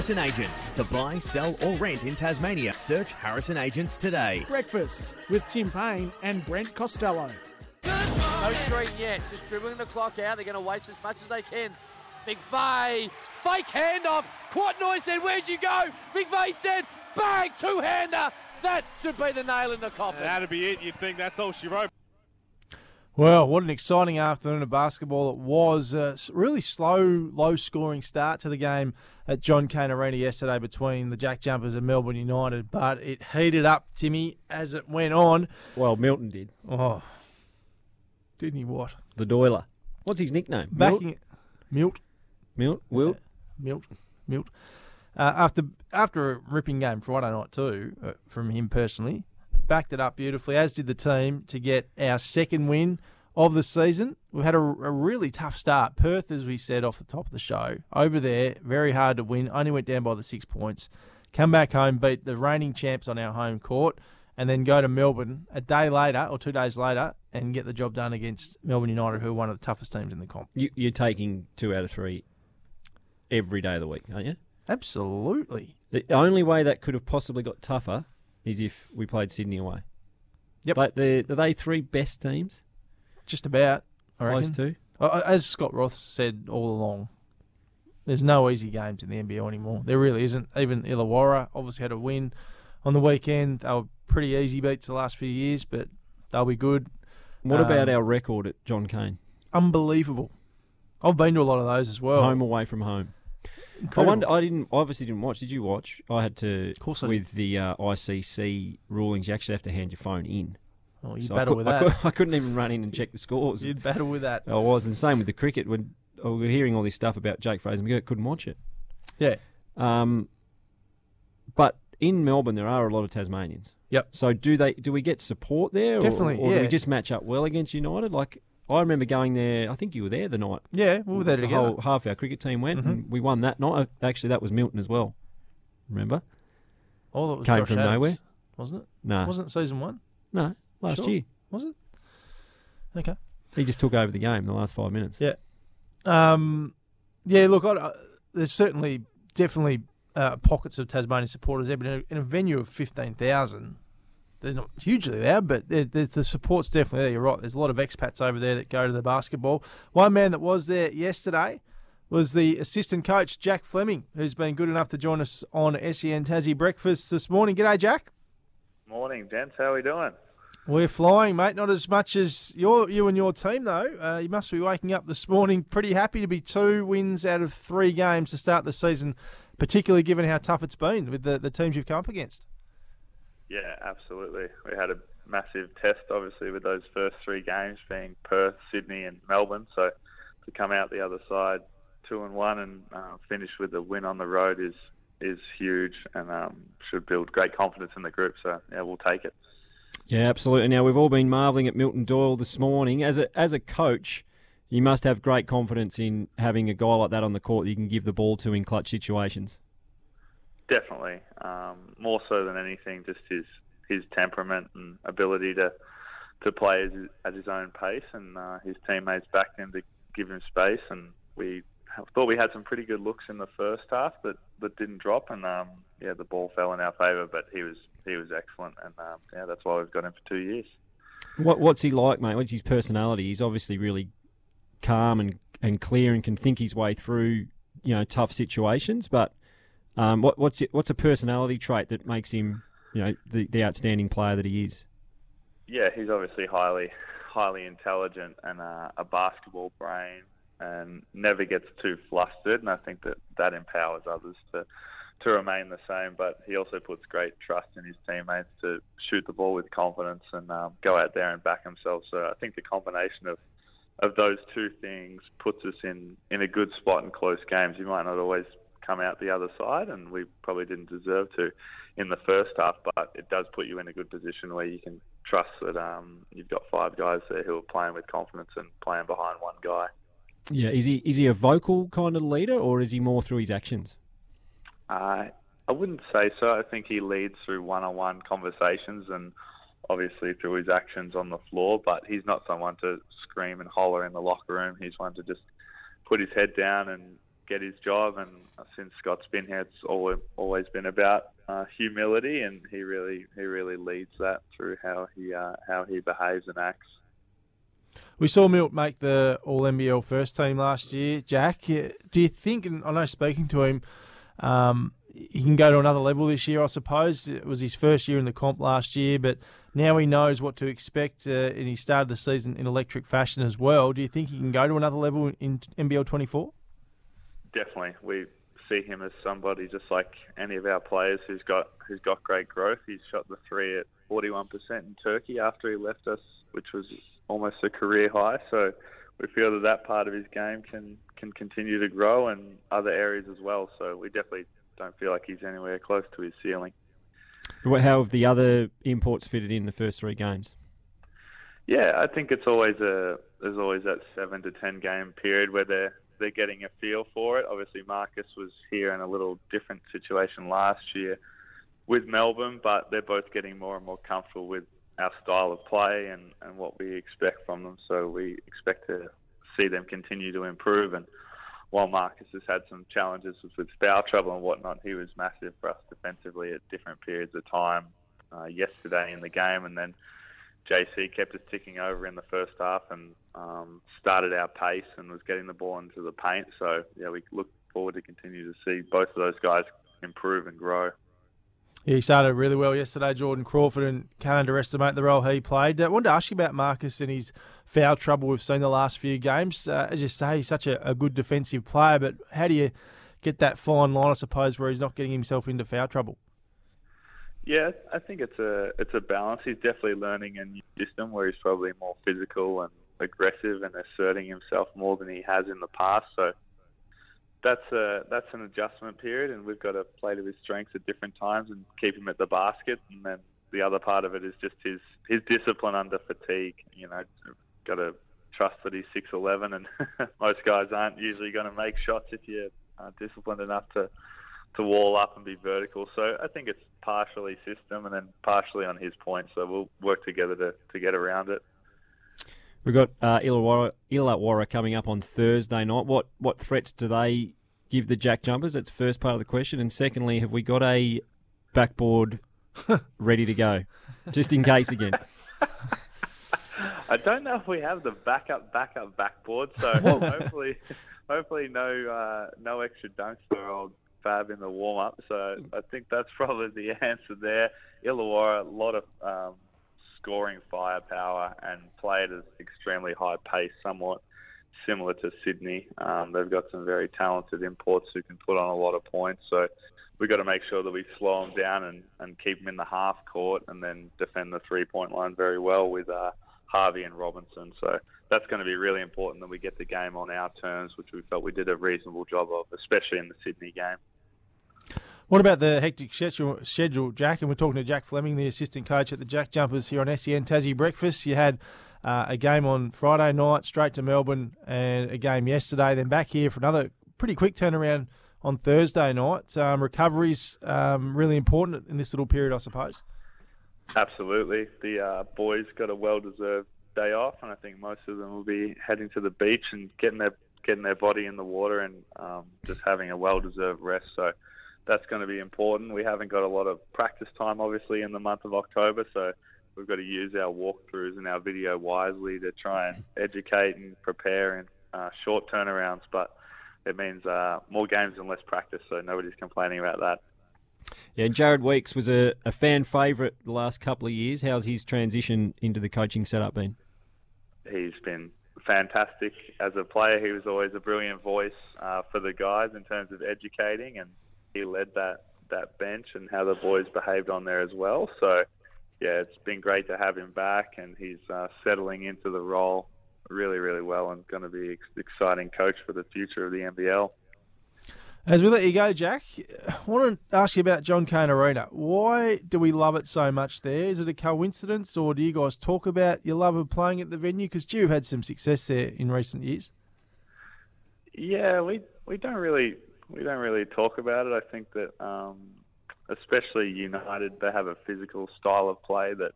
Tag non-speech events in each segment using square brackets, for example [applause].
Harrison Agents. To buy, sell, or rent in Tasmania, search Harrison Agents today. Breakfast with Tim Payne and Brent Costello. No screen yet. Just dribbling the clock out. They're going to waste as much as they can. Big Vay. Fake handoff. Quatnoy said, Where'd you go? Big Vay said, Bang! Two hander. That should be the nail in the coffin. That'd be it. You'd think that's all she wrote. Well, what an exciting afternoon of basketball it was. A really slow, low scoring start to the game at John Cain Arena yesterday between the Jack Jumpers and Melbourne United, but it heated up, Timmy, as it went on. Well, Milton did. Oh, didn't he what? The Doiler. What's his nickname? Backing Milt. Milt? Wilt? Milt. Milt. Uh, after after a ripping game Friday night too, uh, from him personally, backed it up beautifully, as did the team, to get our second win of the season. We've had a, a, really tough start. Perth, as we said off the top of the show, over there, very hard to win. Only went down by the six points. Come back home, beat the reigning champs on our home court, and then go to Melbourne a day later or two days later and get the job done against Melbourne United, who are one of the toughest teams in the comp. You, you're taking two out of three every day of the week, aren't you? Absolutely. The only way that could have possibly got tougher is if we played Sydney away. Yep. But the are they three best teams? Just about. I Close reckon. to. As Scott Roth said all along, there's no easy games in the NBL anymore. There really isn't. Even Illawarra obviously had a win on the weekend. They were pretty easy beats the last few years, but they'll be good. What about Um, our record at John Cain? Unbelievable. I've been to a lot of those as well. Home away from home. I wonder. I didn't. Obviously, didn't watch. Did you watch? I had to. Of course I with the uh, ICC rulings, you actually have to hand your phone in. Oh, you So I, battle cou- with that. [laughs] I couldn't even run in and check the scores. You'd battle with that. I was, and same with the cricket. When I we were hearing all this stuff about Jake Fraser McGurk, couldn't watch it. Yeah. Um, but in Melbourne, there are a lot of Tasmanians. Yep. So do they? Do we get support there? or- Definitely, Or, do yeah. we just match up well against United? Like I remember going there. I think you were there the night. Yeah, we were there the together. whole half our cricket team went, Mhm. and we won that night. Actually, that was Milton as well. Remember? All that was Came Josh from Adams, nowhere. wasn't it? No. Wasn't it season one? No, last Sure. year. Was it? Okay. He just took over the game in the last five minutes. Yeah. Um, yeah, look, I, there's certainly, definitely uh, pockets of Tasmanian supporters there, but in a, in a venue of 15,000, they're not hugely loud, but they're, they're, the support's definitely there. You're right. There's a lot of expats over there that go to the basketball. One man that was there yesterday was the assistant coach, Jack Fleming, who's been good enough to join us on SEN Tassie Breakfast this morning. G'day, Jack. Morning, gents. How are we doing? We're flying, mate. Not as much as your you and your team, though. Uh, you must be waking up this morning pretty happy to be two wins out of three games to start the season, particularly given how tough it's been with the, the teams you've come up against. Yeah, absolutely. We had a massive test, obviously, with those first three games being Perth, Sydney, and Melbourne. So to come out the other side two and one and uh, finish with a win on the road is is huge and um, should build great confidence in the group. So yeah, we'll take it. Yeah, absolutely. Now we've all been marvelling at Milton Doyle this morning. As a as a coach, you must have great confidence in having a guy like that on the court that you can give the ball to in clutch situations. Definitely, um, more so than anything, just his his temperament and ability to to play as, at his own pace, and uh, his teammates backed him to give him space. And we thought we had some pretty good looks in the first half that, that didn't drop, and um, yeah, the ball fell in our favour. But he was he was excellent, and um, yeah, that's why we've got him for two years. What what's he like, mate? What's his personality? He's obviously really calm and, and clear and can think his way through you know tough situations. But um, what what's it, what's a personality trait that makes him you know the, the outstanding player that he is? yeah, he's obviously highly, highly intelligent and uh, a basketball brain, and never gets too flustered. And I think that that empowers others to to remain the same. But he also puts great trust in his teammates to shoot the ball with confidence and um, go out there and back himself. So I think the combination of of those two things puts us in in a good spot in close games. You might not always come out the other side, and we probably didn't deserve to in the first half, but it does put you in a good position where you can trust that um, you've got five guys there who are playing with confidence and playing behind one guy. Yeah, is he is he a vocal kind of leader or is he more through his actions? Uh, I wouldn't say so. I think he leads through one-on-one conversations and obviously through his actions on the floor. But he's not someone to scream and holler in the locker room. He's one to just put his head down and get his job. And since Scott's been here, it's always been about uh, humility, and he really he really leads that through how he uh, how he behaves and acts. We saw Milt make the All NBL first team last year. Jack, do you think? And I know speaking to him, um, he can go to another level this year. I suppose it was his first year in the comp last year, but now he knows what to expect, uh, and he started the season in electric fashion as well. Do you think he can go to another level in NBL 24? Definitely, we see him as somebody just like any of our players who's got who's got great growth. He's shot the three at 41% in Turkey after he left us, which was almost a career high. So we feel that that part of his game can can continue to grow and other areas as well. So we definitely don't feel like he's anywhere close to his ceiling. How have the other imports fitted in the first three games? Yeah, I think it's always a there's always that seven to ten game period where they're they're getting a feel for it. Obviously, Marcus was here in a little different situation last year with Melbourne, but they're both getting more and more comfortable with our style of play and, and what we expect from them. So we expect to see them continue to improve. And while Marcus has had some challenges with, foul trouble and whatnot, he was massive for us defensively at different periods of time uh, yesterday in the game. And then JC kept us ticking over in the first half and um, started our pace and was getting the ball into the paint. So yeah, we look forward to continue to see both of those guys improve and grow. Yeah, he started really well yesterday, Jordan Crawford, and can't underestimate the role he played. I uh, wanted to ask you about Marcus and his foul trouble we've seen the last few games. Uh, as you say, he's such a, a, good defensive player, but how do you get that fine line, I suppose, where he's not getting himself into foul trouble? Yeah, I think it's a it's a balance. He's definitely learning a new system where he's probably more physical and aggressive and asserting himself more than he has in the past. So that's a that's an adjustment period, and we've got to play to his strengths at different times and keep him at the basket. And then the other part of it is just his his discipline under fatigue. You know, got to trust that he's six eleven, and [laughs] most guys aren't usually going to make shots if you're disciplined enough to to wall up and be vertical. So I think it's partially system and then partially on his point. So we'll work together to to get around it. We've got uh, Illawarra, Illawarra coming up on Thursday night. What what threats do they give the Jack Jumpers? That's first part of the question. And secondly, have we got a backboard [laughs] ready to go, just in case again? [laughs] I don't know if we have the backup backup backboard, so hopefully, hopefully no uh, no extra dunks for old Fab in the warm up. So I think that's [laughs] probably the answer there. Illawarra, a lot of um, scoring firepower and play at an extremely high pace, somewhat similar to Sydney. Um, they've got some very talented imports who can put on a lot of points. So we've got to make sure that we slow them down and, and keep them in the half court and then defend the three point line very well with uh, Harvey and Robinson. So that's going to be really important that we get the game on our terms, which we felt we did a reasonable job of, especially in the Sydney game. What about the hectic schedule, Jack? And we're talking to Jack Fleming, the assistant coach at the Jack Jumpers here on SEN Tassie Breakfast. You had uh, a game on Friday night, straight to Melbourne, and a game yesterday, then back here for another pretty quick turnaround on Thursday night. Um, recovery's um, really important in this little period, I suppose. Absolutely. The uh, boys got a well-deserved day off, and I think most of them will be heading to the beach and getting their getting their body in the water and um, just having a well-deserved rest. So that's going to be important. We haven't got a lot of practice time, obviously, in the month of October, so we've got to use our walkthroughs and our video wisely to try and educate and prepare in uh, short turnarounds. But it means uh, more games and less practice, so nobody's complaining about that. Yeah, Jarrod Weeks was a, a fan favourite the last couple of years. How's his transition into the coaching setup been? He's been fantastic as a player. He was always a brilliant voice uh, for the guys in terms of educating and he led that that bench and how the boys behaved on there as well. So yeah, it's been great to have him back, and he's uh, settling into the role really, really well, and going to be ex- exciting coach for the future of the NBL. As we let you go, Jack, I want to ask you about John Cain Arena. Why do we love it so much there? Is it a coincidence, or do you guys talk about your love of playing at the venue? Because you've had some success there in recent years. Yeah, we we don't really we don't really talk about it. I think that, um, especially United, they have a physical style of play that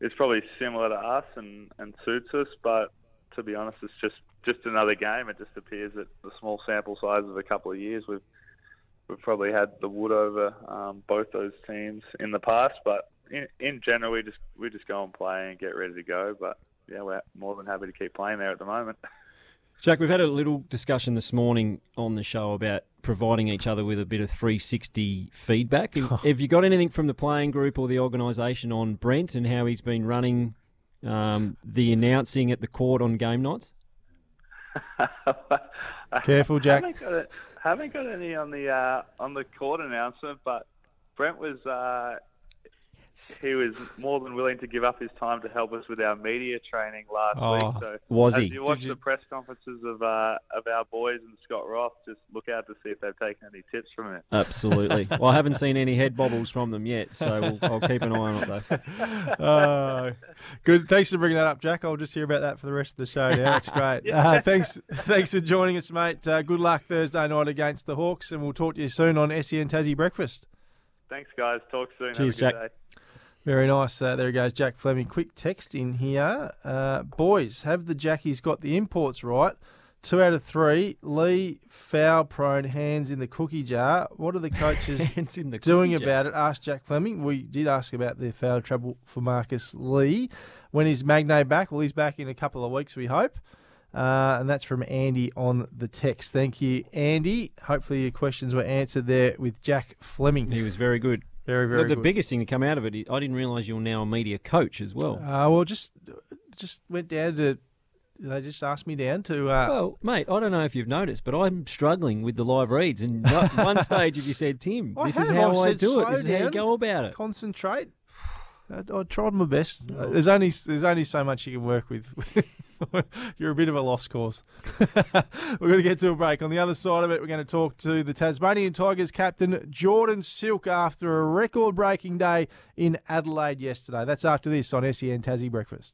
is probably similar to us and, and suits us. But to be honest, it's just just another game. It just appears that the small sample size of a couple of years, we've we've probably had the wood over um, both those teams in the past. But in, in general, we just we just go and play and get ready to go. But yeah, we're more than happy to keep playing there at the moment. [laughs] Jack, we've had a little discussion this morning on the show about providing each other with a bit of 360 feedback. Have- [laughs] Have you got anything from the playing group or the organisation on Brent and how he's been running um, the announcing at the court on game nights? [laughs] Careful, Jack. Haven't got, it, haven't got any on the uh, on the court announcement, but Brent was uh, he was more than willing to give up his time to help us with our media training last Oh, week. So was as he? you watch Did you- the press conferences of uh, of our boys and Scott Roth, just look out to see if they've taken any tips from it. Absolutely. [laughs] well, I haven't seen any head bobbles from them yet, so we'll, I'll keep an eye on it though. Uh, [laughs] good. Thanks for bringing that up, Jack. I'll just hear about that for the rest of the show. [laughs] Yeah, that's great. uh, thanks, thanks for joining us, mate. Uh, good luck Thursday night against the Hawks, and we'll talk to you soon on SEN Tassie Breakfast. Thanks, guys. Talk soon. Cheers, Have a good Jack. day. Very nice. Uh, there goes Jack Fleming. Quick text in here. Uh, boys, have the Jackies got the imports right? Two out of three. Lee, foul prone, hands in the cookie jar. What are the coaches [laughs] the doing jar. about it? Asked Jack Fleming. We did ask about the foul trouble for Marcus Lee. When is Magnay back? Well, he's back in a couple of weeks, we hope. Uh, and that's from Andy on the text. Thank you, Andy. Hopefully, your questions were answered there with Jack Fleming. He was very good. Very, very the, the good. biggest thing to come out of it, I didn't realise you're now a media coach as well. Uh, well, just just went down to. They just asked me down to. Uh, Well, mate, I don't know if you've noticed, but I'm struggling with the live reads. And one [laughs] stage, if you said, Tim, I this is how I've I do it. This is how you go about it. concentrate. I, I tried my best. Uh, There's only there's only so much you can work with. [laughs] You're a bit of a lost cause. [laughs] we're going to get to a break. On the other side of it, we're going to talk to the Tasmanian Tigers captain Jordan Silk after a record-breaking day in Adelaide yesterday. That's after this on SEN Tassie Breakfast.